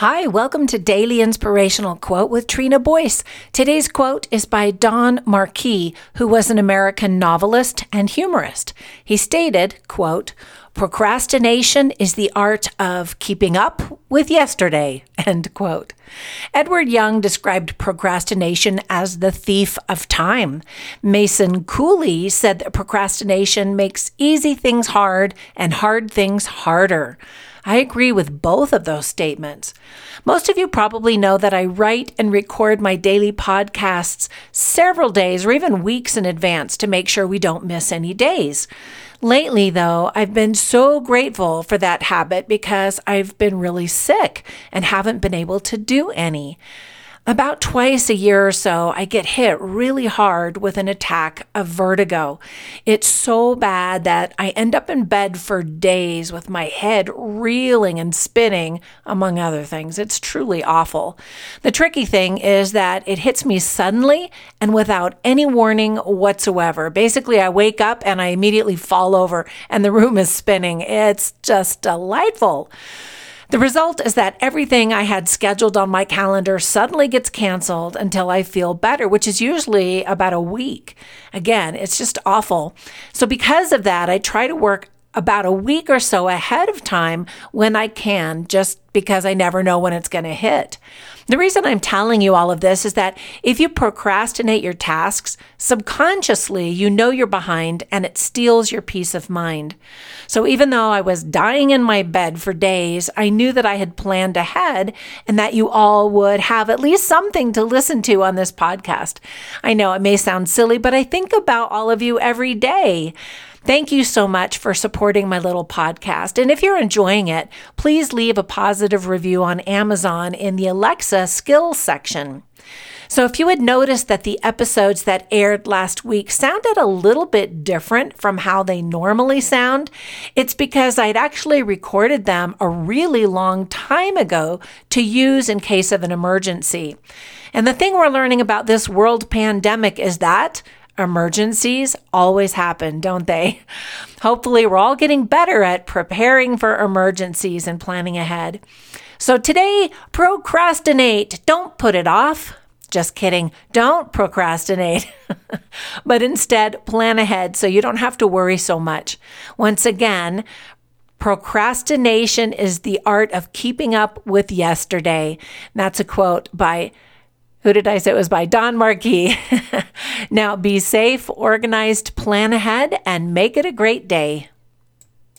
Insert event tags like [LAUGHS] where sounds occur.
Hi, welcome to Daily Inspirational Quote with Trina Boyce. Today's quote is by Don Marquis, who was an American novelist and humorist. He stated, quote, Procrastination is the art of keeping up with yesterday. [LAUGHS] End quote. Edward Young described procrastination as the thief of time. Mason Cooley said that procrastination makes easy things hard and hard things harder. I agree with both of those statements. Most of you probably know that I write and record my daily podcasts several days or even weeks in advance to make sure we don't miss any days. Lately, though, I've been so grateful for that habit because I've been really sick and haven't been able to do any. About twice a year or so, I get hit really hard with an attack of vertigo. It's so bad that I end up in bed for days with my head reeling and spinning, among other things. It's truly awful. The tricky thing is that it hits me suddenly and without any warning whatsoever. Basically, I wake up and I immediately fall over and the room is spinning. It's just delightful. The result is that everything I had scheduled on my calendar suddenly gets canceled until I feel better, which is usually about a week. Again, it's just awful. So, because of that, I try to work about a week or so ahead of time when I can, just because I never know when it's going to hit. The reason I'm telling you all of this is that if you procrastinate your tasks, subconsciously you know you're behind and it steals your peace of mind. So even though I was dying in my bed for days, I knew that I had planned ahead and that you all would have at least something to listen to on this podcast. I know it may sound silly, but I think about all of you every day. Thank you so much for supporting my little podcast. And if you're enjoying it, please leave a positive review on Amazon in the Alexa skills section. So, if you had noticed that the episodes that aired last week sounded a little bit different from how they normally sound, it's because I'd actually recorded them a really long time ago to use in case of an emergency. And the thing we're learning about this world pandemic is that Emergencies always happen, don't they? [LAUGHS] Hopefully, we're all getting better at preparing for emergencies and planning ahead. So, today, procrastinate. Don't put it off. Just kidding. Don't procrastinate, [LAUGHS] but instead plan ahead so you don't have to worry so much. Once again, procrastination is the art of keeping up with yesterday. That's a quote by who did I say it was by? Don Marquis. [LAUGHS] now be safe, organized, plan ahead, and make it a great day.